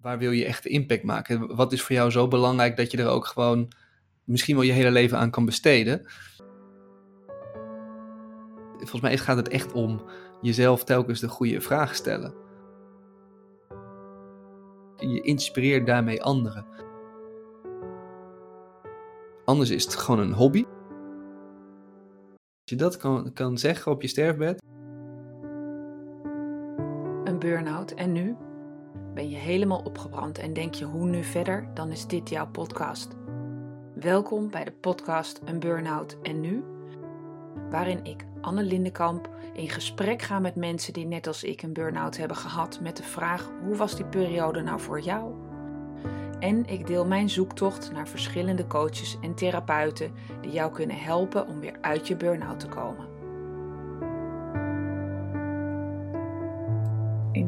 waar wil je echt impact maken? Wat is voor jou zo belangrijk dat je er ook gewoon misschien wel je hele leven aan kan besteden? Volgens mij gaat het echt om jezelf telkens de goede vraag stellen. Je inspireert daarmee anderen. Anders is het gewoon een hobby. Als je dat kan, kan zeggen op je sterfbed. Een burn-out en nu? Ben je helemaal opgebrand en denk je hoe nu verder? Dan is dit jouw podcast. Welkom bij de podcast Een Burn-out en nu? Waarin ik, Anne Lindenkamp, in gesprek ga met mensen die net als ik een burn-out hebben gehad met de vraag hoe was die periode nou voor jou? En ik deel mijn zoektocht naar verschillende coaches en therapeuten die jou kunnen helpen om weer uit je burn-out te komen.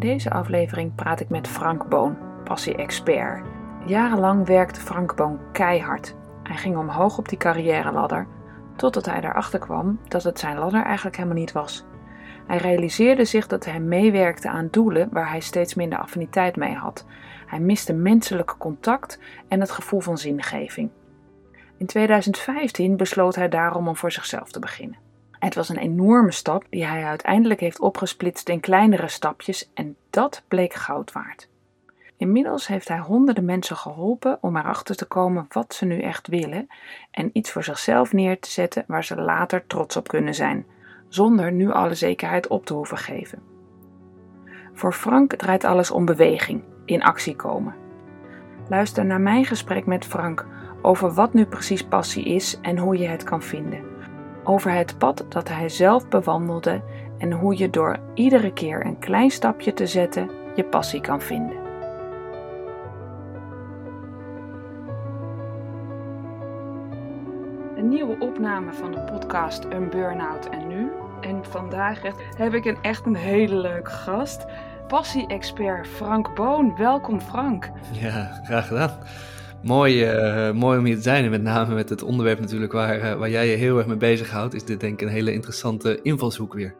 Deze aflevering praat ik met Frank Boon, passie-expert. Jarenlang werkte Frank Boon keihard. Hij ging omhoog op die carrière-ladder, totdat hij erachter kwam dat het zijn ladder eigenlijk helemaal niet was. Hij realiseerde zich dat hij meewerkte aan doelen waar hij steeds minder affiniteit mee had. Hij miste menselijke contact en het gevoel van zingeving. In 2015 besloot hij daarom om voor zichzelf te beginnen. Het was een enorme stap die hij uiteindelijk heeft opgesplitst in kleinere stapjes en dat bleek goud waard. Inmiddels heeft hij honderden mensen geholpen om erachter te komen wat ze nu echt willen en iets voor zichzelf neer te zetten waar ze later trots op kunnen zijn, zonder nu alle zekerheid op te hoeven geven. Voor Frank draait alles om beweging, in actie komen. Luister naar mijn gesprek met Frank over wat nu precies passie is en hoe je het kan vinden. Over het pad dat hij zelf bewandelde en hoe je door iedere keer een klein stapje te zetten je passie kan vinden. Een nieuwe opname van de podcast Een Burnout en Nu. En vandaag heb ik een echt een hele leuke gast. Passie-expert Frank Boon. Welkom Frank. Ja, graag gedaan. Mooi, uh, mooi om hier te zijn en met name met het onderwerp natuurlijk waar, uh, waar jij je heel erg mee bezighoudt, is dit denk ik een hele interessante invalshoek weer.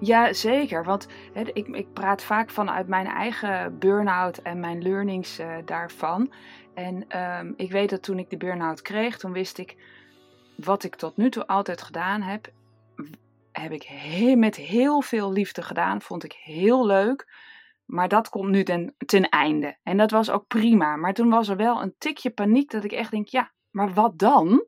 Ja, zeker. Want ik, ik praat vaak vanuit mijn eigen burn-out en mijn learnings uh, daarvan. En um, ik weet dat toen ik de burn-out kreeg, toen wist ik wat ik tot nu toe altijd gedaan heb. Heb ik met heel veel liefde gedaan. Vond ik heel leuk. Maar dat komt nu ten, ten einde. En dat was ook prima. Maar toen was er wel een tikje paniek dat ik echt denk, ja, maar wat dan?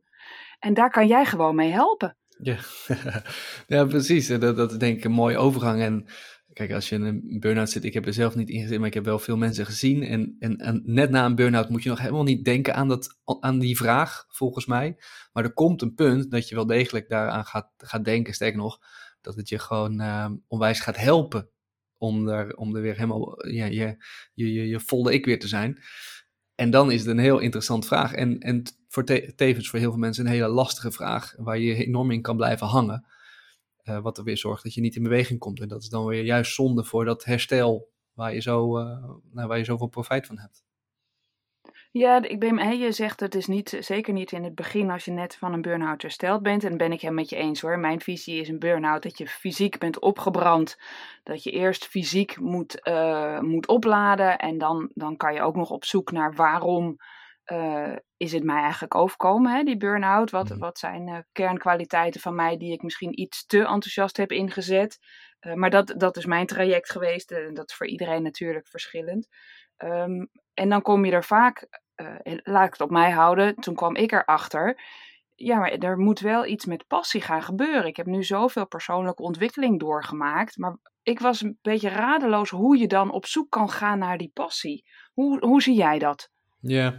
En daar kan jij gewoon mee helpen. Ja, ja precies. Dat, dat is denk ik een mooie overgang. En kijk, als je in een burn-out zit, ik heb er zelf niet in gezeten, maar ik heb wel veel mensen gezien. En, en, en net na een burn-out moet je nog helemaal niet denken aan, dat, aan die vraag, volgens mij. Maar er komt een punt dat je wel degelijk daaraan gaat, gaat denken. Sterker nog, dat het je gewoon uh, onwijs gaat helpen om er, om er weer helemaal ja, je, je, je, je volle ik weer te zijn. En dan is het een heel interessante vraag. En, en voor te, tevens voor heel veel mensen een hele lastige vraag, waar je enorm in kan blijven hangen. Uh, wat er weer zorgt dat je niet in beweging komt. En dat is dan weer juist zonde voor dat herstel waar je, zo, uh, nou, waar je zoveel profijt van hebt. Ja, ik ben, hè, je zegt het is niet, zeker niet in het begin als je net van een burn-out hersteld bent. En ben ik het met je eens hoor. Mijn visie is een burn-out dat je fysiek bent opgebrand. Dat je eerst fysiek moet, uh, moet opladen. En dan, dan kan je ook nog op zoek naar waarom uh, is het mij eigenlijk overkomen, hè, die burn-out. Wat, mm. wat zijn uh, kernkwaliteiten van mij die ik misschien iets te enthousiast heb ingezet. maar dat, dat is mijn traject geweest. En dat is voor iedereen natuurlijk verschillend. Um, en dan kom je er vaak, uh, laat ik het op mij houden, toen kwam ik erachter. Ja, maar er moet wel iets met passie gaan gebeuren. Ik heb nu zoveel persoonlijke ontwikkeling doorgemaakt. Maar ik was een beetje radeloos hoe je dan op zoek kan gaan naar die passie. Hoe, hoe zie jij dat? Ja,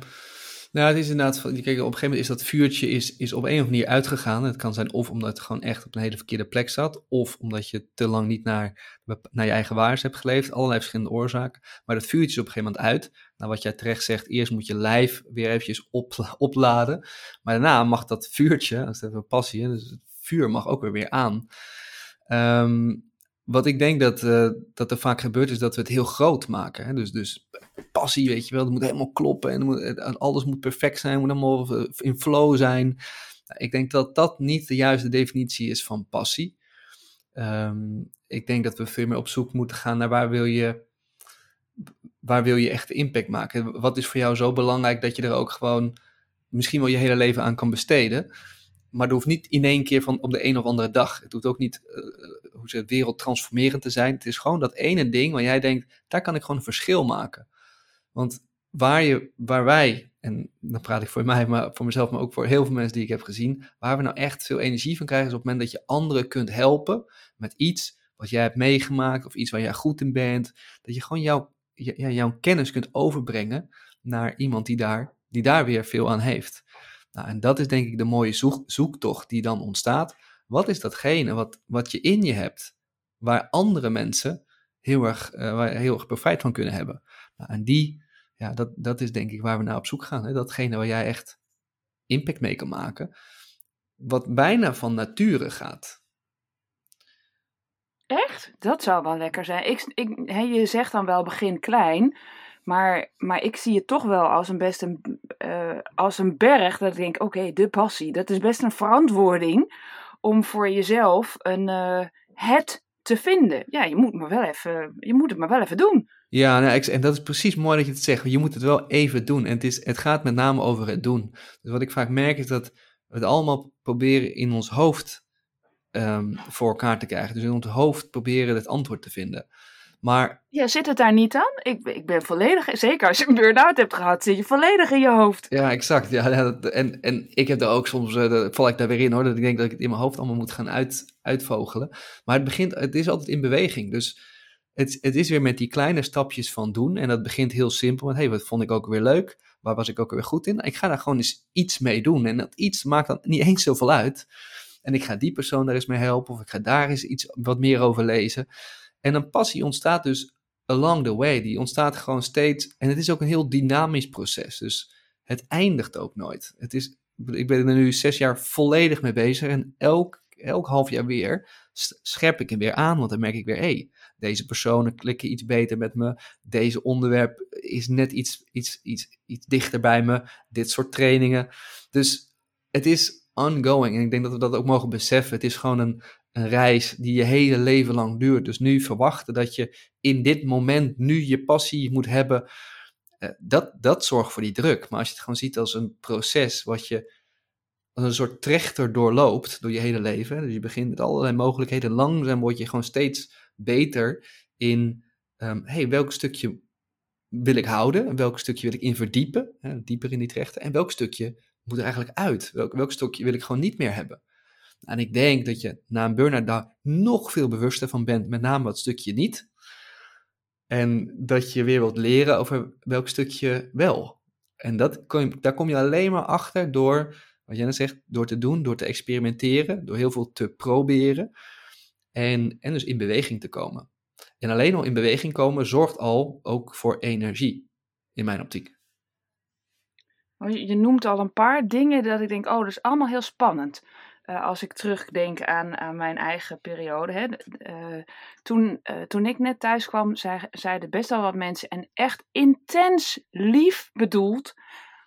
nou, het is inderdaad, kijk, op een gegeven moment is dat vuurtje is, is op een of andere manier uitgegaan. Het kan zijn of omdat het gewoon echt op een hele verkeerde plek zat, of omdat je te lang niet naar, naar je eigen waarheid hebt geleefd. Allerlei verschillende oorzaken. Maar dat vuurtje is op een gegeven moment uit. Nou, wat jij terecht zegt, eerst moet je lijf weer eventjes op, opladen. Maar daarna mag dat vuurtje, dat is even passie, dus het vuur mag ook weer weer aan. Um, wat ik denk dat, uh, dat er vaak gebeurt, is dat we het heel groot maken. Hè? Dus, dus passie, weet je wel, het moet helemaal kloppen en moet, alles moet perfect zijn, moet allemaal in flow zijn. Nou, ik denk dat dat niet de juiste definitie is van passie. Um, ik denk dat we veel meer op zoek moeten gaan naar waar wil je, waar wil je echt impact maken? Wat is voor jou zo belangrijk dat je er ook gewoon misschien wel je hele leven aan kan besteden? Maar dat hoeft niet in één keer van op de een of andere dag. Het hoeft ook niet hoe ze wereld transformerend te zijn. Het is gewoon dat ene ding waar jij denkt, daar kan ik gewoon een verschil maken. Want waar, je, waar wij, en dan praat ik voor mij, maar voor mezelf, maar ook voor heel veel mensen die ik heb gezien, waar we nou echt veel energie van krijgen, is op het moment dat je anderen kunt helpen met iets wat jij hebt meegemaakt of iets waar jij goed in bent. Dat je gewoon jouw, jouw kennis kunt overbrengen naar iemand die daar, die daar weer veel aan heeft. Nou, en dat is denk ik de mooie zoek, zoektocht die dan ontstaat. Wat is datgene wat, wat je in je hebt, waar andere mensen heel erg, uh, waar heel erg profijt van kunnen hebben? Nou, en die, ja, dat, dat is denk ik waar we naar op zoek gaan. Hè? Datgene waar jij echt impact mee kan maken, wat bijna van nature gaat. Echt? Dat zou wel lekker zijn. Ik, ik, je zegt dan wel begin klein, maar, maar ik zie het toch wel als een best een, uh, als een berg. Dat ik denk, oké, de passie. Dat is best een verantwoording om voor jezelf een uh, het te vinden. Ja, je moet, maar wel even, je moet het maar wel even doen. Ja, nou, en dat is precies mooi dat je het zegt. Je moet het wel even doen. En het, is, het gaat met name over het doen. Dus wat ik vaak merk is dat we het allemaal proberen in ons hoofd um, voor elkaar te krijgen. Dus in ons hoofd proberen het antwoord te vinden. Maar... Ja, zit het daar niet aan? Ik, ik ben volledig, zeker als je een burn-out hebt gehad, zit je volledig in je hoofd. Ja, exact. Ja, en, en ik heb er ook soms, uh, val ik daar weer in hoor, dat ik denk dat ik het in mijn hoofd allemaal moet gaan uit, uitvogelen. Maar het, begint, het is altijd in beweging. Dus het, het is weer met die kleine stapjes van doen. En dat begint heel simpel. Met, hey, wat vond ik ook weer leuk? Waar was ik ook weer goed in? Ik ga daar gewoon eens iets mee doen. En dat iets maakt dan niet eens zoveel uit. En ik ga die persoon daar eens mee helpen. Of ik ga daar eens iets wat meer over lezen. En een passie ontstaat dus along the way. Die ontstaat gewoon steeds. En het is ook een heel dynamisch proces. Dus het eindigt ook nooit. Het is, ik ben er nu zes jaar volledig mee bezig. En elk, elk half jaar weer scherp ik hem weer aan. Want dan merk ik weer, hé, hey, deze personen klikken iets beter met me. Deze onderwerp is net iets, iets, iets, iets dichter bij me. Dit soort trainingen. Dus het is ongoing. En ik denk dat we dat ook mogen beseffen. Het is gewoon een, een reis die je hele leven lang duurt. Dus nu verwachten dat je in dit moment nu je passie moet hebben, eh, dat, dat zorgt voor die druk. Maar als je het gewoon ziet als een proces wat je als een soort trechter doorloopt door je hele leven. Dus je begint met allerlei mogelijkheden. Langzaam word je gewoon steeds beter in um, hey, welk stukje wil ik houden? Welk stukje wil ik in verdiepen? Hè, dieper in die trechter. En welk stukje moet er eigenlijk uit? Welk, welk stukje wil ik gewoon niet meer hebben? En ik denk dat je na een burn-out daar nog veel bewuster van bent, met name dat stukje niet. En dat je weer wilt leren over welk stukje wel. En dat daar kom je alleen maar achter door, wat jij zegt, door te doen, door te experimenteren, door heel veel te proberen. En, en dus in beweging te komen. En alleen al in beweging komen zorgt al ook voor energie, in mijn optiek. Oh, je noemt al een paar dingen dat ik denk, oh, dat is allemaal heel spannend. Uh, als ik terugdenk aan, aan mijn eigen periode. Hè, uh, toen, uh, toen ik net thuis kwam, zei, zeiden best wel wat mensen, en echt intens lief bedoeld: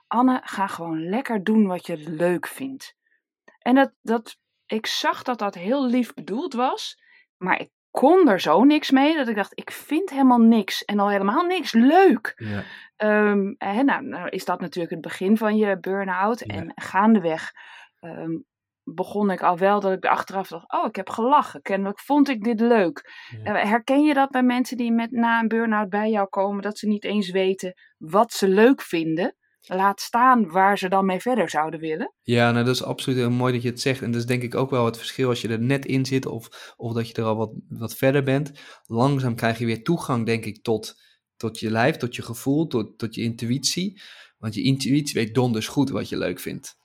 Anne, ga gewoon lekker doen wat je leuk vindt. En dat, dat, ik zag dat dat heel lief bedoeld was, maar ik kon er zo niks mee dat ik dacht: ik vind helemaal niks en al helemaal niks leuk. Ja. Um, hè, nou, nou, is dat natuurlijk het begin van je burn-out. Ja. En gaandeweg um, begon ik al wel dat ik achteraf dacht: oh, ik heb gelachen. Kennelijk vond ik dit leuk. Ja. Herken je dat bij mensen die met, na een burn-out bij jou komen, dat ze niet eens weten wat ze leuk vinden? Laat staan waar ze dan mee verder zouden willen. Ja, nou, dat is absoluut heel mooi dat je het zegt. En dat is denk ik ook wel het verschil als je er net in zit of, of dat je er al wat, wat verder bent. Langzaam krijg je weer toegang, denk ik, tot, tot je lijf, tot je gevoel, tot, tot je intuïtie. Want je intuïtie weet donders goed wat je leuk vindt.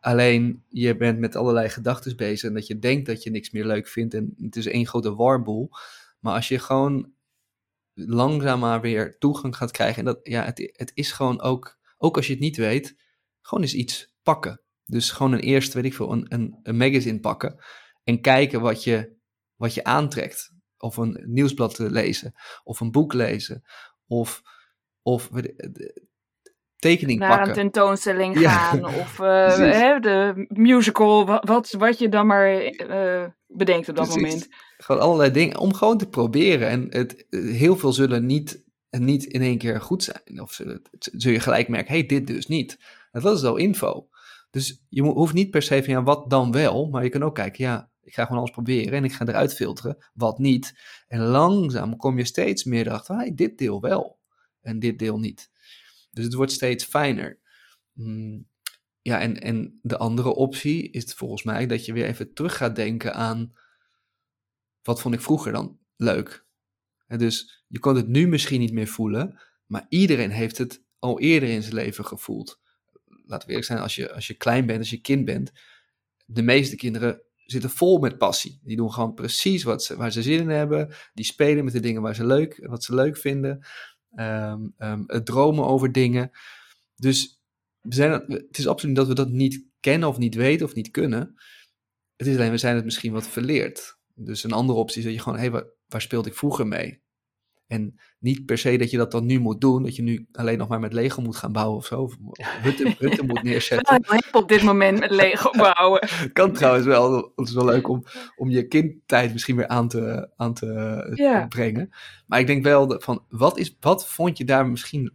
Alleen je bent met allerlei gedachten bezig en dat je denkt dat je niks meer leuk vindt en het is één grote warboel. Maar als je gewoon langzaam maar weer toegang gaat krijgen, en dat, ja, het, het is gewoon ook, ook als je het niet weet, gewoon eens iets pakken. Dus gewoon een eerste, weet ik veel, een, een, een magazine pakken en kijken wat je, wat je aantrekt. Of een nieuwsblad lezen, of een boek lezen, of, of tekening naar pakken. een tentoonstelling gaan of uh, hè, de musical, wat, wat je dan maar uh, bedenkt op dat Precies. moment. Gewoon allerlei dingen om gewoon te proberen. En het, heel veel zullen niet niet in één keer goed zijn. Of zul je gelijk merken, hey, dit dus niet. Dat is al info. Dus je hoeft niet per se van, ja, wat dan wel? Maar je kan ook kijken, ja, ik ga gewoon alles proberen en ik ga eruit filteren, wat niet. En langzaam kom je steeds meer erachter, hey, dit deel wel en dit deel niet. Dus het wordt steeds fijner. Mm, ja, en, en de andere optie is volgens mij dat je weer even terug gaat denken aan wat vond ik vroeger dan leuk. En dus je kon het nu misschien niet meer voelen, maar iedereen heeft het al eerder in zijn leven gevoeld. Laten we eerlijk zijn, als je, als je klein bent, als je kind bent, de meeste kinderen zitten vol met passie. Die doen gewoon precies wat ze, waar ze zin in hebben. Die spelen met de dingen waar ze leuk, wat ze leuk vinden. Um, het dromen over dingen. Dus we zijn, het is absoluut dat we dat niet kennen of niet weten of niet kunnen. Het is alleen, we zijn het misschien wat verleerd. Dus een andere optie is dat je gewoon, hé, hey, waar, waar speelde ik vroeger mee? En niet per se dat je dat dan nu moet doen, dat je nu alleen nog maar met Lego moet gaan bouwen of zo. Of hutten, moet neerzetten. Ik heb op dit moment met Lego bouwen. kan trouwens wel. Het is wel leuk om, om je kindtijd misschien weer aan te, aan te brengen. Maar ik denk wel van, wat, is, wat vond je daar misschien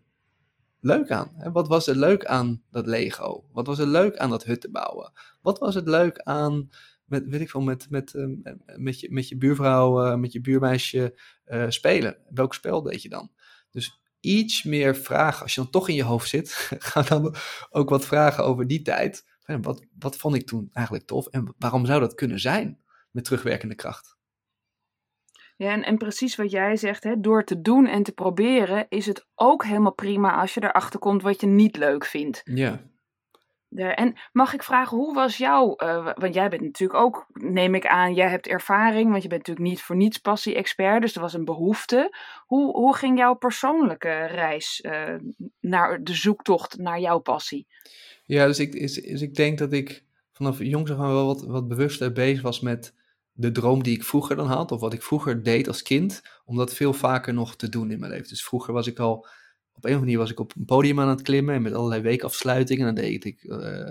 leuk aan? Wat was er leuk aan dat Lego? Wat was er leuk aan dat hutten bouwen? Wat was het leuk aan met, weet ik veel, met, met, uh, met, je, met je buurvrouw, uh, met je buurmeisje uh, spelen. Welk spel deed je dan? Dus iets meer vragen. Als je dan toch in je hoofd zit, ga dan ook wat vragen over die tijd. Wat, wat vond ik toen eigenlijk tof en waarom zou dat kunnen zijn met terugwerkende kracht? Ja, en, en precies wat jij zegt, hè, door te doen en te proberen is het ook helemaal prima als je erachter komt wat je niet leuk vindt. Ja. En mag ik vragen, hoe was jouw, uh, want jij bent natuurlijk ook, neem ik aan, jij hebt ervaring, want je bent natuurlijk niet voor niets passie-expert, dus er was een behoefte. Hoe, hoe ging jouw persoonlijke reis uh, naar de zoektocht naar jouw passie? Ja, dus ik, is, dus ik denk dat ik vanaf jongs af aan wel wat, wat bewuster bezig was met de droom die ik vroeger dan had, of wat ik vroeger deed als kind, om dat veel vaker nog te doen in mijn leven. Dus vroeger was ik al op een of andere manier was ik op een podium aan het klimmen en met allerlei weekafsluitingen. En dan deed ik uh,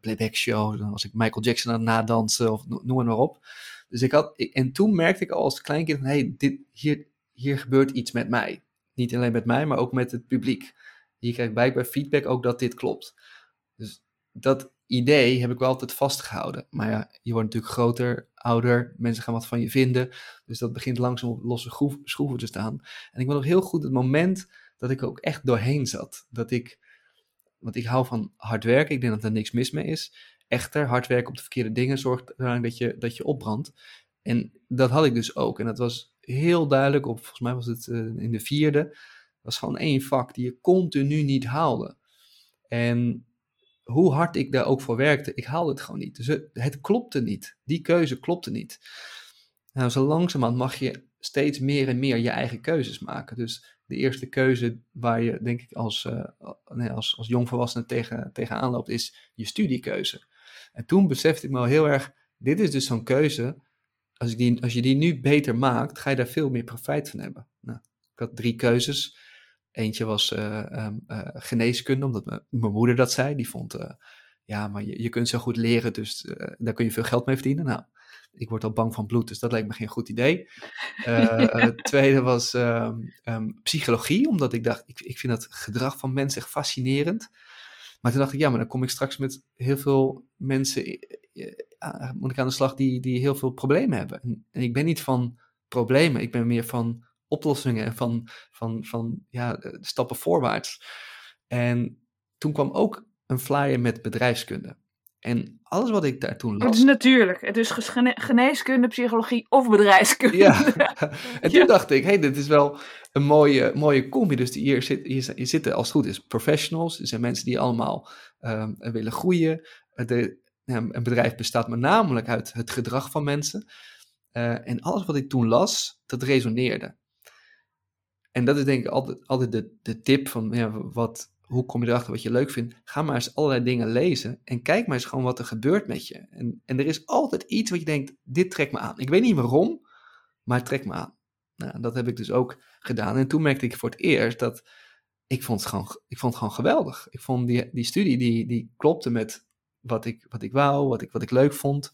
playback show, dan was ik Michael Jackson aan het nadansen of noem maar, maar op. Dus ik had, en toen merkte ik al als kleinkind van, hey, dit, hier, hier gebeurt iets met mij. Niet alleen met mij, maar ook met het publiek. Hier krijg ik blijkbaar feedback ook dat dit klopt. Dus dat idee heb ik wel altijd vastgehouden. Maar ja, je wordt natuurlijk groter, ouder, mensen gaan wat van je vinden. Dus dat begint langzaam op losse schroeven te staan. En ik wil nog heel goed het moment dat ik ook echt doorheen zat. Dat ik, want ik hou van hard werken, ik denk dat er niks mis mee is. Echter, hard werken op de verkeerde dingen zorgt ervoor dat je, dat je opbrandt. En dat had ik dus ook. En dat was heel duidelijk op, volgens mij was het uh, in de vierde, was gewoon één vak die je continu niet haalde. En hoe hard ik daar ook voor werkte, ik haalde het gewoon niet. Dus het, het klopte niet. Die keuze klopte niet. Nou, zo langzamerhand mag je steeds meer en meer je eigen keuzes maken. Dus de eerste keuze waar je, denk ik, als, uh, nee, als, als jongvolwassene tegen, tegenaan loopt, is je studiekeuze. En toen besefte ik me al heel erg, dit is dus zo'n keuze, als, ik die, als je die nu beter maakt, ga je daar veel meer profijt van hebben. Nou, ik had drie keuzes. Eentje was uh, um, uh, geneeskunde, omdat mijn moeder dat zei. Die vond, ja, maar je, je kunt zo goed leren, dus daar kun je veel geld mee verdienen. Nou, ik word al bang van bloed, dus dat lijkt me geen goed idee. Uh, het tweede was ehm, ehm, psychologie, omdat ik dacht, ik, ik vind dat gedrag van mensen echt fascinerend. Maar toen dacht ik, ja, maar dan kom ik straks met heel veel mensen, eh, eh, moet ik aan de slag die, die heel veel problemen hebben. En ik ben niet van problemen, ik ben meer van oplossingen en van, van, van ja, stappen voorwaarts. En toen kwam ook een flyer met bedrijfskunde. En alles wat ik daar toen las. Het is natuurlijk. Het is geneeskunde, psychologie of bedrijfskunde. Ja. en toen dacht ik, hey, dit is wel een mooie, mooie combi. Dus hier, zit, hier, zitten als het goed is professionals. Er zijn mensen die allemaal um, willen groeien. De, een bedrijf bestaat met namelijk uit het gedrag van mensen. Uh, en alles wat ik toen las, dat resoneerde. En dat is denk ik altijd, altijd de, de tip van ja, wat, hoe kom je erachter wat je leuk vindt? Ga maar eens allerlei dingen lezen en kijk maar eens gewoon wat er gebeurt met je. En, en er is altijd iets wat je denkt, dit trekt me aan. Ik weet niet waarom, maar het trekt me aan. Nou, dat heb ik dus ook gedaan. En toen merkte ik voor het eerst dat ik vond het gewoon, ik vond het gewoon geweldig. Ik vond die, die studie, die, die klopte met wat ik, wat ik wou, wat ik, wat ik leuk vond.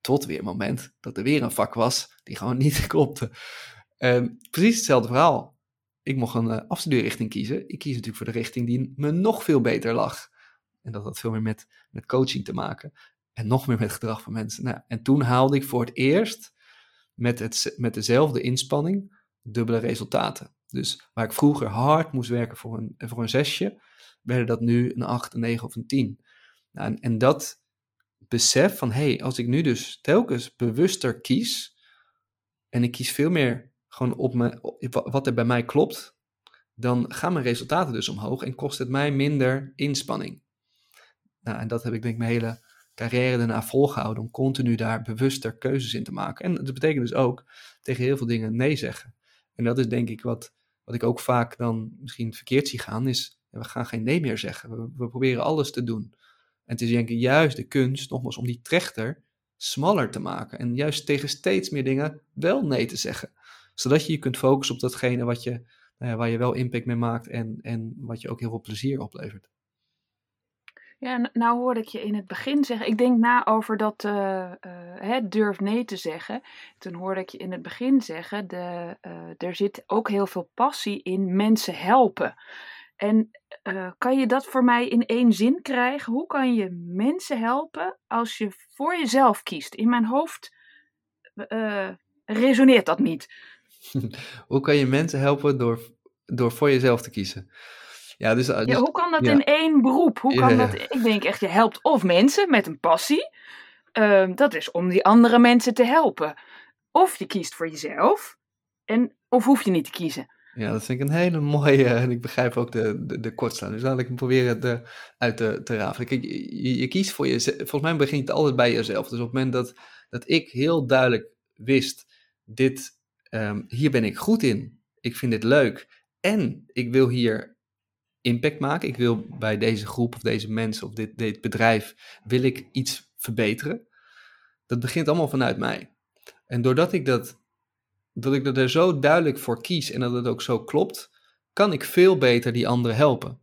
Tot weer een moment dat er weer een vak was die gewoon niet klopte. En precies hetzelfde verhaal ik mocht een uh, afstudeerrichting kiezen. Ik kies natuurlijk voor de richting die me nog veel beter lag. En dat had veel meer met, met coaching te maken. En nog meer met gedrag van mensen. Nou, en toen haalde ik voor het eerst met, het, met dezelfde inspanning dubbele resultaten. Dus waar ik vroeger hard moest werken voor een, voor een zesje, werden dat nu een 8, een 9 of een 10. Nou, en, en dat besef van, hé, hey, als ik nu dus telkens bewuster kies, en ik kies veel meer gewoon op, me, wat er bij mij klopt, dan gaan mijn resultaten dus omhoog en kost het mij minder inspanning. Nou, en dat heb ik denk ik mijn hele carrière daarna volgehouden om continu daar bewuster keuzes in te maken. En dat betekent dus ook tegen heel veel dingen nee zeggen. En dat is denk ik wat, wat ik ook vaak dan misschien verkeerd zie gaan, is we gaan geen nee meer zeggen. We, we proberen alles te doen. En het is denk ik juist de kunst, nogmaals, om die trechter smaller te maken. En juist tegen steeds meer dingen wel nee te zeggen. Zodat je je kunt focussen op datgene wat je, nou waar je wel impact mee maakt en, en wat je ook heel veel plezier oplevert. Ja, nou hoorde ik je in het begin zeggen, ik denk na over dat uh, uh, durf nee te zeggen. Toen hoorde ik je in het begin zeggen, de, uh, er zit ook heel veel passie in mensen helpen. En kan je dat voor mij in één zin krijgen? Hoe kan je mensen helpen als je voor jezelf kiest? In mijn hoofd resoneert dat niet. Hoe kan je mensen helpen door, door voor jezelf te kiezen? Ja, dus, ja, dus hoe kan dat in één beroep? Hoe kan dat? Ik denk echt, je helpt of mensen met een passie. Uh, dat is om die andere mensen te helpen. Of je kiest voor jezelf. En, of hoef je niet te kiezen. Ja, dat vind ik een hele mooie. En ik begrijp ook de, de, de kortslaan. Dus laat ik hem proberen de, uit te, te rafelen. Kijk, je, je, kiest voor jezelf. Volgens mij begint het altijd bij jezelf. Dus op het moment dat, dat ik heel duidelijk wist: dit, um, hier ben ik goed in. Ik vind dit leuk. En ik wil hier impact maken. Ik wil bij deze groep of deze mensen of dit, dit bedrijf, wil ik iets verbeteren. Dat begint allemaal vanuit mij. En doordat ik dat, dat ik er zo duidelijk voor kies en dat het ook zo klopt, kan ik veel beter die anderen helpen.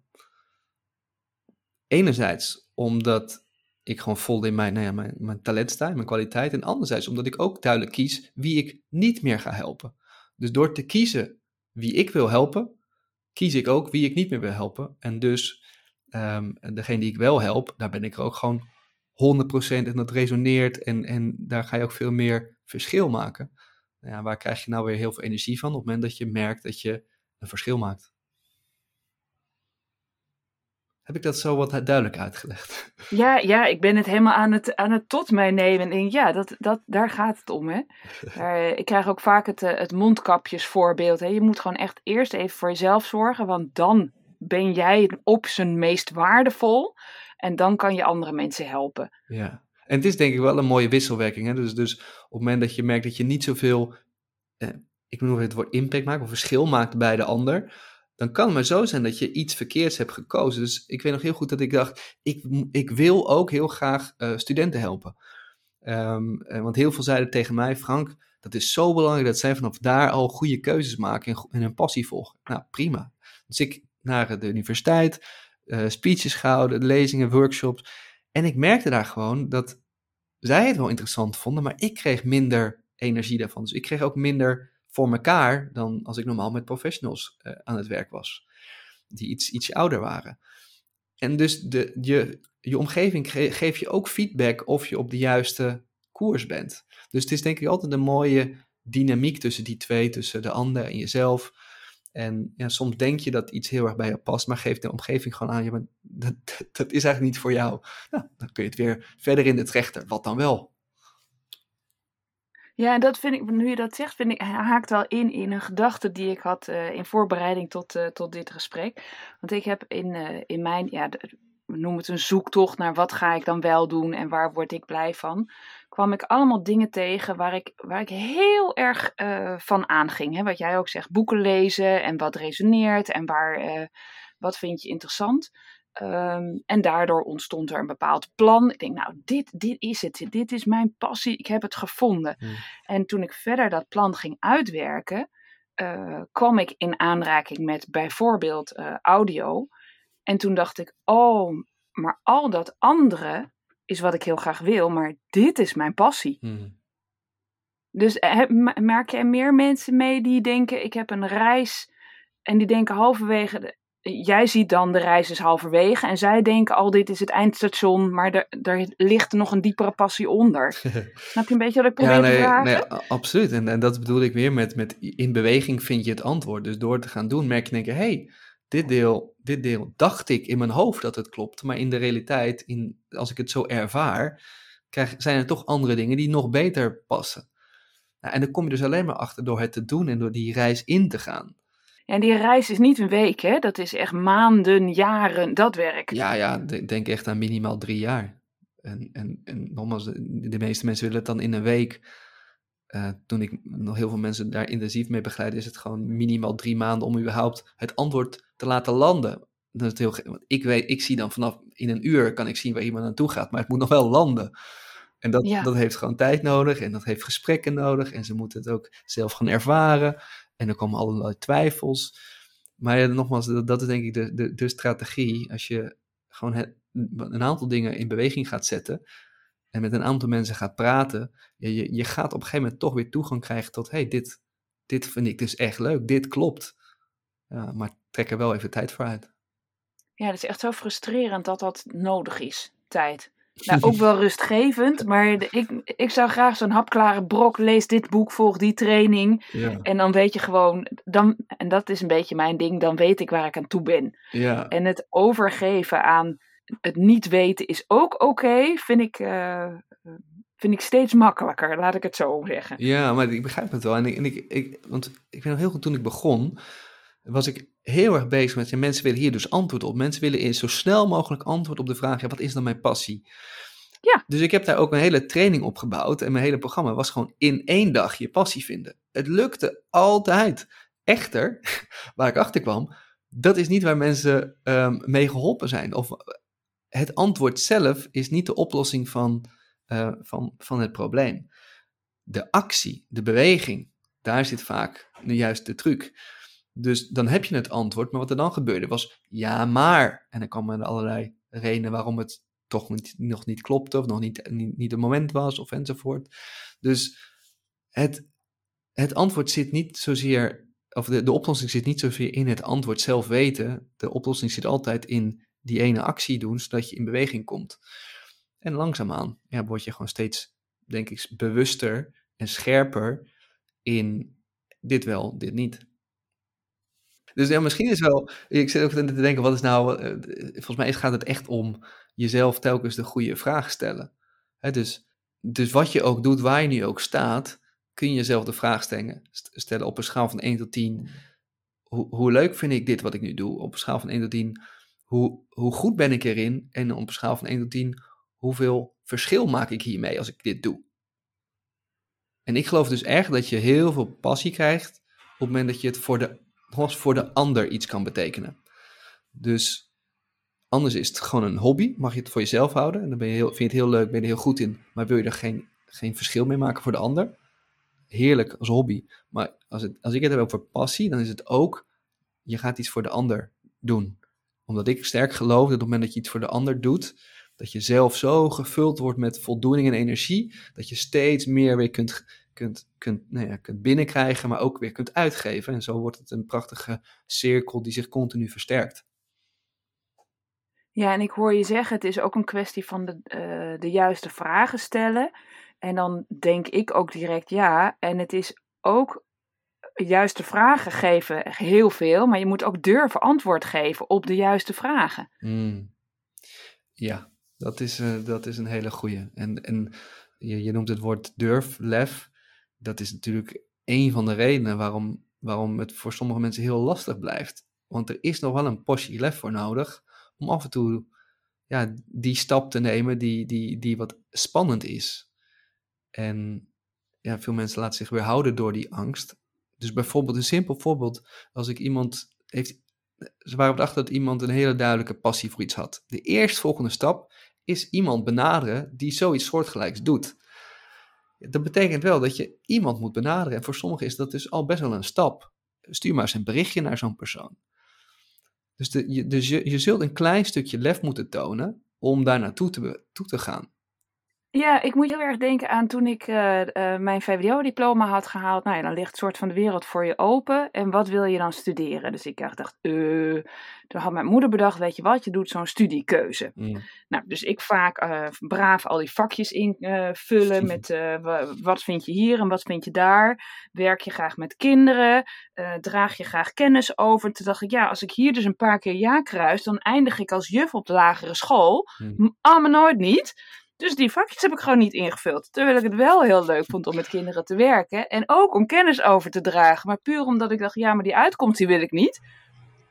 Enerzijds omdat ik gewoon vol in mijn, nou ja, mijn, mijn talent sta, mijn kwaliteit. En anderzijds omdat ik ook duidelijk kies wie ik niet meer ga helpen. Dus door te kiezen wie ik wil helpen, kies ik ook wie ik niet meer wil helpen. En dus um, degene die ik wel help, daar ben ik er ook gewoon 100% en dat resoneert. En, en daar ga je ook veel meer verschil maken. Nou ja, waar krijg je nou weer heel veel energie van op het moment dat je merkt dat je een verschil maakt? Heb ik dat zo wat duidelijk uitgelegd? Ja, ja ik ben het helemaal aan het, aan het tot mij nemen. En ja, dat, dat, daar gaat het om. Hè? ik krijg ook vaak het, eh, het mondkapjesvoorbeeld. Hè? Je moet gewoon echt eerst even voor jezelf zorgen. Want dan ben jij op zijn meest waardevol. En dan kan je andere mensen helpen. Ja, en het is denk ik wel een mooie wisselwerking. Hè? Dus, dus op het moment dat je merkt dat je niet zoveel, eh, ik noem het woord impact maakt, of verschil maakt bij de ander dan kan het maar zo zijn dat je iets verkeerds hebt gekozen. Dus ik weet nog heel goed dat ik dacht, ik, ik wil ook heel graag uh, studenten helpen. Um, want heel veel zeiden tegen mij, Frank, dat is zo belangrijk dat zij vanaf daar al goede keuzes maken en, en hun passie volgen. Nou, prima. Dus ik naar de universiteit, uh, speeches gehouden, lezingen, workshops. En ik merkte daar gewoon dat zij het wel interessant vonden, maar ik kreeg minder energie daarvan. Dus ik kreeg ook minder voor elkaar dan als ik normaal met professionals uh, aan het werk was, die iets, iets ouder waren. En dus de, je, je omgeving ge geeft je ook feedback of je op de juiste koers bent. Dus het is denk ik altijd een mooie dynamiek tussen die twee, tussen de ander en jezelf. En ja, soms denk je dat iets heel erg bij je past, maar geeft de omgeving gewoon aan, je dat, dat is eigenlijk niet voor jou. Nou, dan kun je het weer verder in de trechter. Wat dan wel? Ja, en dat vind ik, nu je dat zegt, vind ik, haakt wel in in een gedachte die ik had uh, in voorbereiding tot, uh, tot dit gesprek. Want ik heb in, uh, in mijn, ja, we noemen het een zoektocht naar wat ga ik dan wel doen en waar word ik blij van, kwam ik allemaal dingen tegen waar ik, waar ik heel erg van aanging. Hè? Wat jij ook zegt, boeken lezen en wat resoneert en waar, wat vind je interessant. Um, en daardoor ontstond er een bepaald plan. Ik denk, nou, dit, dit is het. Dit is mijn passie. Ik heb het gevonden. Hmm. En toen ik verder dat plan ging uitwerken, uh, kwam ik in aanraking met bijvoorbeeld uh, audio. En toen dacht ik, oh, maar al dat andere is wat ik heel graag wil, maar dit is mijn passie. Hmm. Dus uh, merk je er meer mensen mee die denken, ik heb een reis en die denken halverwege, de- jij ziet dan de reis is halverwege en zij denken al dit is het eindstation, maar er, er ligt nog een diepere passie onder. Snap je een beetje wat ik probeer Ja, te nee, vragen? nee, absoluut. En, en dat bedoel ik weer met, met in beweging vind je het antwoord. Dus door te gaan doen merk je denken, hey, dit deel, dit deel dacht ik in mijn hoofd dat het klopt, maar in de realiteit, in, als ik het zo ervaar, krijg, zijn er toch andere dingen die nog beter passen. Nou, en dan kom je dus alleen maar achter door het te doen en door die reis in te gaan. En die reis is niet een week, hè? Dat is echt maanden, jaren, dat werk. Ja, ja, de- denk echt aan minimaal drie jaar. En, en, en nogmaals, de meeste mensen willen het dan in een week. Eh, toen ik nog heel veel mensen daar intensief mee begeleidde, is het gewoon minimaal drie maanden om überhaupt het antwoord te laten landen. Dat is heel, want ik, weet, ik zie dan vanaf in een uur kan ik zien waar iemand naartoe gaat, maar het moet nog wel landen. En dat, Ja. dat heeft gewoon tijd nodig en dat heeft gesprekken nodig en ze moeten het ook zelf gaan ervaren. En er komen allerlei twijfels. Maar nogmaals, dat, is denk ik de, de, de strategie. Als je gewoon het, een aantal dingen in beweging gaat zetten en met een aantal mensen gaat praten, je, je, je gaat op een gegeven moment toch weer toegang krijgen tot, hey, dit, dit vind ik dus echt leuk, dit klopt. Ja, maar trek er wel even tijd voor uit. Ja, het is echt zo frustrerend dat dat nodig is, tijd. Nou, ook wel rustgevend, maar de- ik, ik zou graag zo'n hapklare brok, lees dit boek, volg die training. Ja, En dan weet je gewoon, dan, en dat is een beetje mijn ding, dan weet ik waar ik aan toe ben. ja, En het overgeven aan het niet weten is ook oké, vind, ik, eh, vind ik steeds makkelijker, laat ik het zo zeggen. ja, maar ik begrijp het wel. En ik, en ik, ik, want ik weet nog heel goed, toen ik begon, was ik heel erg bezig met, ja, mensen willen hier dus antwoord op. Mensen willen in zo snel mogelijk antwoord op de vraag, ja, wat is dan mijn passie? Ja. Dus ik heb daar ook een hele training op gebouwd en mijn hele programma was gewoon in één dag je passie vinden. Het lukte altijd. Echter, waar ik achter kwam, dat is niet waar mensen ehm, mee geholpen zijn. Of het antwoord zelf is niet de oplossing van, eh, van, van het probleem. De actie, de beweging, daar zit vaak de juiste truc. Dus dan heb je het antwoord, maar wat er dan gebeurde was, ja maar. En dan kwamen er allerlei redenen waarom het toch nog niet klopte, of nog niet, niet, niet het moment was, of enzovoort. Dus het, het antwoord zit niet zozeer, of de, de oplossing zit niet zozeer in het antwoord zelf weten. De oplossing zit altijd in die ene actie doen, zodat je in beweging komt. En langzaamaan ja, word je gewoon steeds, denk ik, bewuster en scherper in dit wel, dit niet. Dus ja, misschien is wel, ik zit ook te denken, wat is nou, eh, volgens mij gaat het echt om jezelf telkens de goede vraag stellen. Hè, dus, dus wat je ook doet, waar je nu ook staat, kun je jezelf de vraag stellen, st- stellen op een schaal van 1 tot 10. Hoe, hoe leuk vind ik dit wat ik nu doe? Op een schaal van 1 tot 10, hoe, hoe goed ben ik erin? En op een schaal van 1 tot 10, hoeveel verschil maak ik hiermee als ik dit doe? En ik geloof dus echt dat je heel veel passie krijgt op het moment dat je het voor de, nogmaals, voor de ander iets kan betekenen. Dus anders is het gewoon een hobby, mag je het voor jezelf houden. En dan ben je heel, vind je het heel leuk, ben je er heel goed in, maar wil je er geen, geen verschil mee maken voor de ander. Heerlijk als hobby. Maar als, het, als ik het heb over passie, dan is het ook, je gaat iets voor de ander doen. Omdat ik sterk geloof dat op het moment dat je iets voor de ander doet, dat je zelf zo gevuld wordt met voldoening en energie, dat je steeds meer weer kunt, kunt, kunt, nou ja, kunt binnenkrijgen, maar ook weer kunt uitgeven. En zo wordt het een prachtige cirkel die zich continu versterkt. Ja, en ik hoor je zeggen, het is ook een kwestie van de, eh, de juiste vragen stellen. En dan denk ik ook direct ja. En het is ook juiste vragen geven heel veel, maar je moet ook durven antwoord geven op de juiste vragen. Mm. Ja, dat is, uh, dat is een hele goeie. En, en je, je noemt het woord durf, lef. Dat is natuurlijk een van de redenen waarom, waarom het voor sommige mensen heel lastig blijft. Want er is nog wel een portie lef voor nodig om af en toe ja, die stap te nemen die, die, die wat spannend is. En ja, veel mensen laten zich weerhouden door die angst. Dus bijvoorbeeld een simpel voorbeeld, als ik iemand heeft, ze waren erachter dat iemand een hele duidelijke passie voor iets had. De eerstvolgende stap is iemand benaderen die zoiets soortgelijks doet. Dat betekent wel dat je iemand moet benaderen. En voor sommigen is dat dus al best wel een stap. Stuur maar eens een berichtje naar zo'n persoon. Dus, de, je, dus je, je zult een klein stukje lef moeten tonen om daar naartoe te, toe te gaan. Ja, ik moet heel erg denken aan toen ik uh, uh, mijn VWO-diploma had gehaald. Nou ja, dan ligt een soort van de wereld voor je open. En wat wil je dan studeren? Dus ik dacht, uh, toen had mijn moeder bedacht, weet je wat, je doet zo'n studiekeuze. Mm. Nou, dus ik vaak braaf al die vakjes invullen met wat vind je hier en wat vind je daar. Werk je graag met kinderen? draag je graag kennis over? Toen dacht ik, ja, als ik hier dus een paar keer ja kruis, dan eindig ik als juf op de lagere school. Mm. Maar nooit niet. Dus die vakjes heb ik gewoon niet ingevuld. Terwijl ik het wel heel leuk vond om met kinderen te werken. En ook om kennis over te dragen. Maar puur omdat ik dacht, ja, maar die uitkomst die wil ik niet.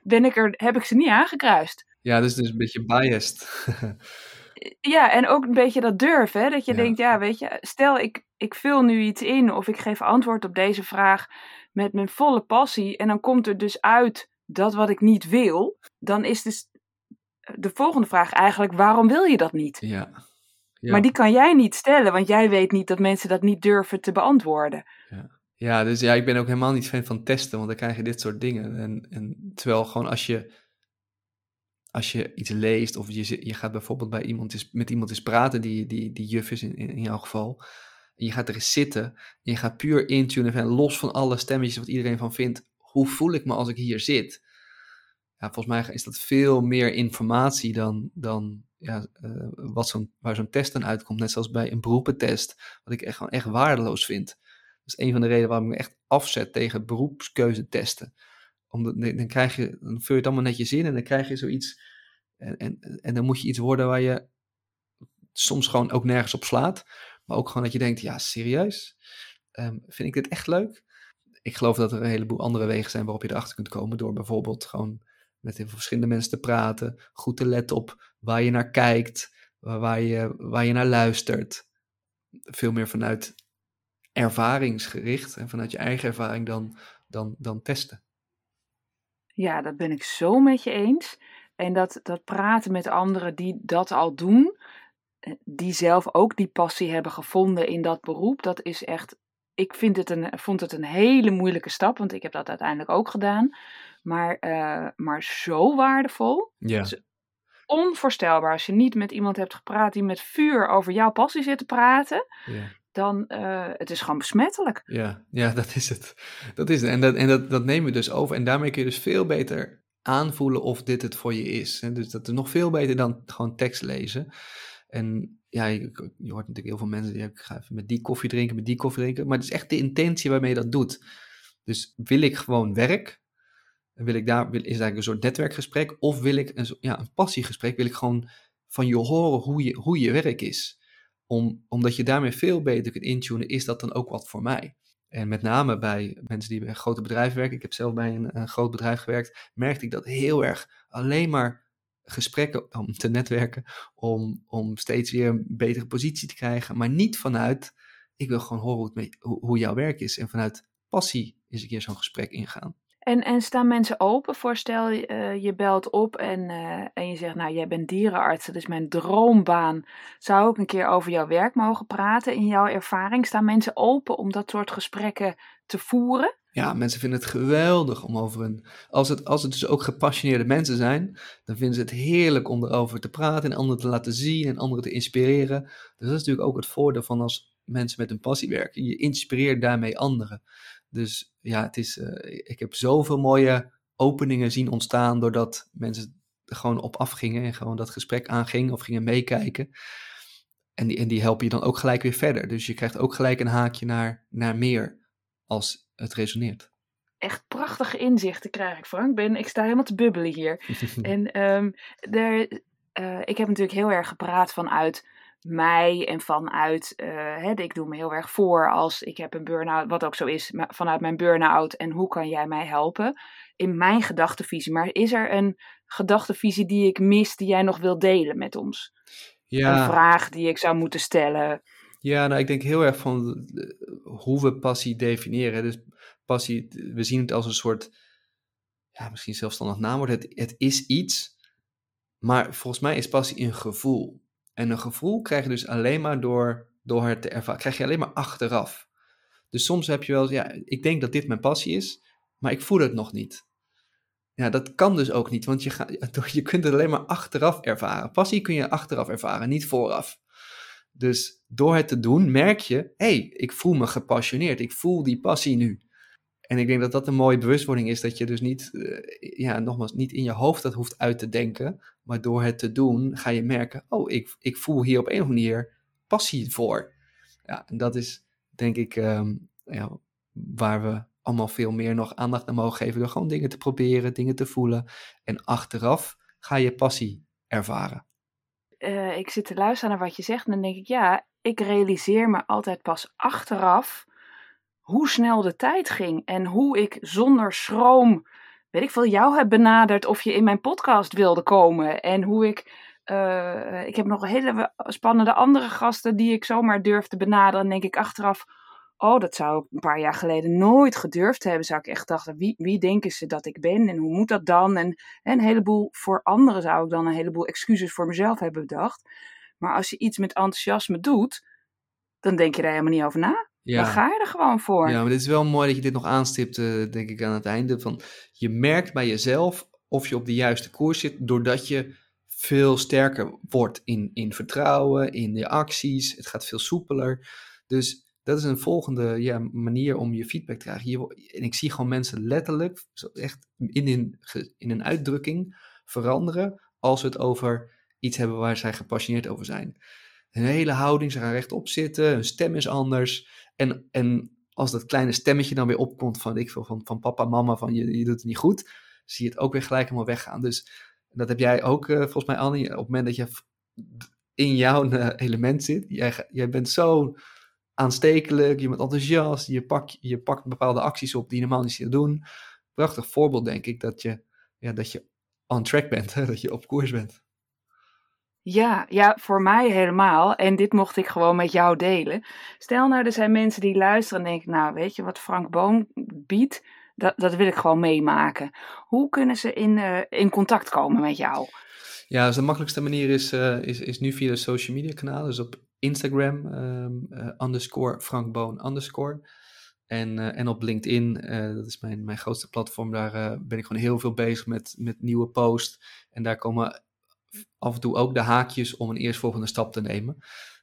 Ben ik er, heb ik ze niet aangekruist. Ja, dus dus een beetje biased. ja, en ook een beetje dat durven. Hè? Dat je denkt, ja, weet je, stel ik, ik vul nu iets in of ik geef antwoord op deze vraag met mijn volle passie. En dan komt er dus uit dat wat ik niet wil. Dan is dus de volgende vraag eigenlijk, waarom wil je dat niet? Ja. Maar die kan jij niet stellen, want jij weet niet dat mensen dat niet durven te beantwoorden. Ja. Ja, dus ja, ik ben ook helemaal niet fan van testen, want dan krijg je dit soort dingen. En, en terwijl gewoon als je, als je iets leest of je, je gaat bijvoorbeeld bij iemand eens, met iemand eens praten die, die, die juf is in, in jouw geval. En je gaat er eens zitten en je gaat puur intunen en los van alle stemmetjes wat iedereen van vindt. Hoe voel ik me als ik hier zit? Ja, volgens mij is dat veel meer informatie dan, dan ja, uh, wat zo'n, waar zo'n test dan uitkomt. Net zoals bij een beroepentest, wat ik echt, gewoon echt waardeloos vind. Dat is een van de redenen waarom ik me echt afzet tegen beroepskeuzetesten. Omdat, dan, krijg je, dan vul je het allemaal netjes in en dan krijg je zoiets. En, en, en dan moet je iets worden waar je soms gewoon ook nergens op slaat. Maar ook gewoon dat je denkt, ja, serieus? Um, vind ik dit echt leuk? Ik geloof dat er een heleboel andere wegen zijn waarop je erachter kunt komen. Door bijvoorbeeld gewoon met heel veel verschillende mensen te praten. Goed te letten op waar je naar kijkt, waar je, waar je naar luistert. Veel meer vanuit ervaringsgericht en vanuit je eigen ervaring dan, dan, dan testen. Ja, dat ben ik zo met je eens. En dat, dat praten met anderen die dat al doen, eh, die zelf ook die passie hebben gevonden in dat beroep, dat is echt. Ik vind het een, vond het een hele moeilijke stap, want ik heb dat uiteindelijk ook gedaan. Maar, uh, maar zo waardevol. Ja. onvoorstelbaar als je niet met iemand hebt gepraat die met vuur over jouw passie zit te praten. Ja dan uh, het is gewoon besmettelijk. Ja, ja dat is het. Dat is het. En, dat, en dat, dat nemen we dus over. En daarmee kun je dus veel beter aanvoelen of dit het voor je is. En dus dat is nog veel beter dan gewoon tekst lezen. En ja, je, je hoort natuurlijk heel veel mensen die ik ga even met die koffie drinken, met die koffie drinken. Maar het is echt de intentie waarmee je dat doet. Dus wil ik gewoon werk? Wil ik daar, wil, is eigenlijk een soort netwerkgesprek? Of wil ik een, ja, een passiegesprek? Wil ik gewoon van je horen hoe je, hoe je werk is? Om, omdat je daarmee veel beter kunt intunen, is dat dan ook wat voor mij? En met name bij mensen die bij grote bedrijven werken, ik heb zelf bij een, een groot bedrijf gewerkt, merkte ik dat heel erg alleen maar gesprekken om te netwerken, om, om steeds weer een betere positie te krijgen, maar niet vanuit, ik wil gewoon horen hoe, hoe, hoe jouw werk is en vanuit passie eens een keer zo'n gesprek ingaan. En, en staan mensen open voor, stel uh, je belt op en, uh, en je zegt, nou jij bent dierenarts, dat is mijn droombaan. Zou ik een keer over jouw werk mogen praten in jouw ervaring? Staan mensen open om dat soort gesprekken te voeren? Ja, mensen vinden het geweldig om over een. Als het, als het dus ook gepassioneerde mensen zijn, dan vinden ze het heerlijk om erover te praten en anderen te laten zien en anderen te inspireren. Dus dat is natuurlijk ook het voordeel van als mensen met een passie werken. Je inspireert daarmee anderen. Dus ja, het is, uh, ik heb zoveel mooie openingen zien ontstaan doordat mensen er gewoon op afgingen en gewoon dat gesprek aangingen of gingen meekijken. En die, en die helpen je dan ook gelijk weer verder. Dus je krijgt ook gelijk een haakje naar, naar meer als het resoneert. Echt prachtige inzichten krijg ik, Frank. Ben, ik sta helemaal te bubbelen hier. en um, er, uh, ik heb natuurlijk heel erg gepraat vanuit mij en vanuit, uh, hè, ik doe me heel erg voor als ik heb een burn-out, wat ook zo is, vanuit mijn burn-out en hoe kan jij mij helpen in mijn gedachtenvisie. Maar is er een gedachtenvisie die ik mis die jij nog wil delen met ons? Ja. Een vraag die ik zou moeten stellen? Ja, nou ik denk heel erg van hoe we passie definiëren. Dus passie, we zien het als een soort, ja misschien zelfstandig naamwoord, het, het is iets. Maar volgens mij is passie een gevoel. En een gevoel krijg je dus alleen maar door, door het te ervaren. Krijg je alleen maar achteraf. Dus soms heb je wel, ja, ik denk dat dit mijn passie is, maar ik voel het nog niet. Ja, dat kan dus ook niet, want je, je kunt het alleen maar achteraf ervaren. Passie kun je achteraf ervaren, niet vooraf. Dus door het te doen merk je, hé, hey, ik voel me gepassioneerd, ik voel die passie nu. En ik denk dat dat een mooie bewustwording is, dat je dus niet, uh, ja, nogmaals, niet in je hoofd dat hoeft uit te denken, maar door het te doen ga je merken, oh, ik, ik voel hier op een of andere manier passie voor. Ja, en dat is denk ik um, ja, waar we allemaal veel meer nog aandacht aan mogen geven door gewoon dingen te proberen, dingen te voelen. En achteraf ga je passie ervaren. Uh, ik zit te luisteren naar wat je zegt en dan denk ik, ja, ik realiseer me altijd pas achteraf hoe snel de tijd ging en hoe ik zonder schroom, weet ik veel, jou heb benaderd of je in mijn podcast wilde komen. En hoe ik, uh, ik heb nog hele spannende andere gasten die ik zomaar durf te benaderen. En denk ik achteraf, oh, dat zou ik een paar jaar geleden nooit gedurfd hebben. Zou ik echt dachten, wie, wie denken ze dat ik ben en hoe moet dat dan? En, en een heleboel voor anderen zou ik dan een heleboel excuses voor mezelf hebben bedacht. Maar als je iets met enthousiasme doet, dan denk je daar helemaal niet over na. Ja. Dan ga je er gewoon voor. Ja, maar het is wel mooi dat je dit nog aanstipt, uh, denk ik, aan het einde. Van, je merkt bij jezelf of je op de juiste koers zit, doordat je veel sterker wordt in, in vertrouwen, in je acties. Het gaat veel soepeler. Dus dat is een volgende ja, manier om je feedback te krijgen. Je, en ik zie gewoon mensen letterlijk, echt in een, in een uitdrukking, veranderen als we het over iets hebben waar zij gepassioneerd over zijn. Hun hele houding, ze gaan rechtop zitten, hun stem is anders. En, en als dat kleine stemmetje dan weer opkomt van, ik veel, van, van papa, mama, van je, je doet het niet goed, zie je het ook weer gelijk helemaal weggaan. Dus dat heb jij ook uh, volgens mij, Annie, op het moment dat je in jouw uh, element zit, jij, jij bent zo aanstekelijk, je bent enthousiast, je, pakt je pakt bepaalde acties op die je normaal niet doen. Prachtig voorbeeld, denk ik, dat je, ja, dat je on track bent, dat je op koers bent. Ja, ja, voor mij helemaal. En dit mocht ik gewoon met jou delen. Stel nou, er zijn mensen die luisteren en denken, nou, weet je wat Frank Boom biedt? Dat, dat wil ik gewoon meemaken. Hoe kunnen ze in, uh, in contact komen met jou? Ja, dus de makkelijkste manier is, uh, is, is nu via de social media kanalen. Dus op Instagram, um, underscore Frank Boon underscore. En, en op LinkedIn, dat is mijn, mijn grootste platform, daar ben ik gewoon heel veel bezig met, met nieuwe posts. En daar komen af en toe ook de haakjes om een eerstvolgende stap te nemen.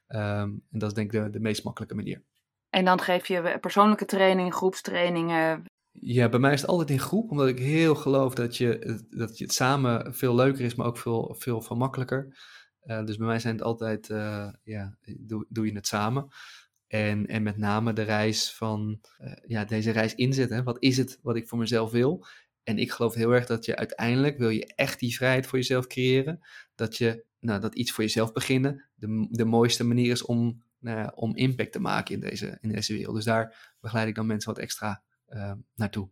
Um, en dat is denk ik de, de meest makkelijke manier. En dan geef je persoonlijke training, groepstrainingen. Ja, bij mij is het altijd in groep, omdat ik heel geloof dat je, dat je het samen veel leuker is, maar ook veel, veel van makkelijker. Uh, dus bij mij zijn het altijd, uh, ja, doe, doe je het samen. En, en met name de reis van, uh, ja, deze reis inzetten. Wat is het wat ik voor mezelf wil? En ik geloof heel erg dat je uiteindelijk, wil je echt die vrijheid voor jezelf creëren, dat je, nou, dat iets voor jezelf beginnen, de, de mooiste manier is om, nou om impact te maken in deze, in deze wereld. Dus daar begeleid ik dan mensen wat extra naartoe.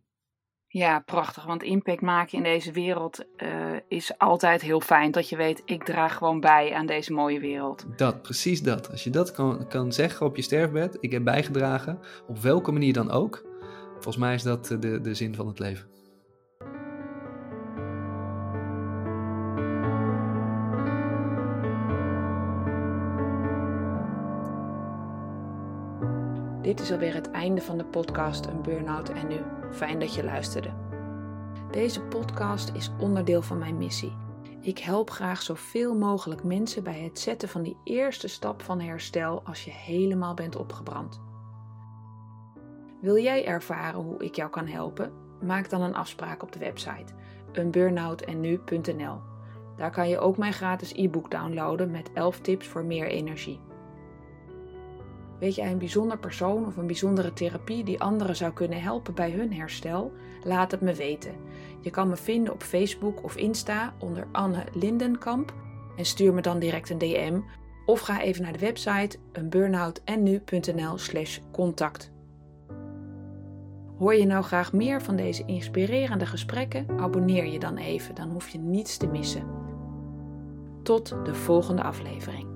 Ja, prachtig. Want impact maken in deze wereld uh, is altijd heel fijn. Dat je weet, ik draag gewoon bij aan deze mooie wereld. Dat, precies dat. Als je dat kan, kan zeggen op je sterfbed, ik heb bijgedragen, op welke manier dan ook. Volgens mij is dat de, de zin van het leven. Dit is alweer het einde van de podcast Een Burnout en Nu. Fijn dat je luisterde. Deze podcast is onderdeel van mijn missie. Ik help graag zoveel mogelijk mensen bij het zetten van die eerste stap van herstel als je helemaal bent opgebrand. Wil jij ervaren hoe ik jou kan helpen? Maak dan een afspraak op de website eenburnoutennu.nl. Daar kan je ook mijn gratis e-book downloaden met 11 tips voor meer energie. Weet jij een bijzonder persoon of een bijzondere therapie die anderen zou kunnen helpen bij hun herstel? Laat het me weten. Je kan me vinden op Facebook of Insta onder Anne Lindenkamp en stuur me dan direct een DM of ga even naar de website eenburnoutennu.nl slash contact. Hoor je nou graag meer van deze inspirerende gesprekken? Abonneer je dan even, dan hoef je niets te missen. Tot de volgende aflevering.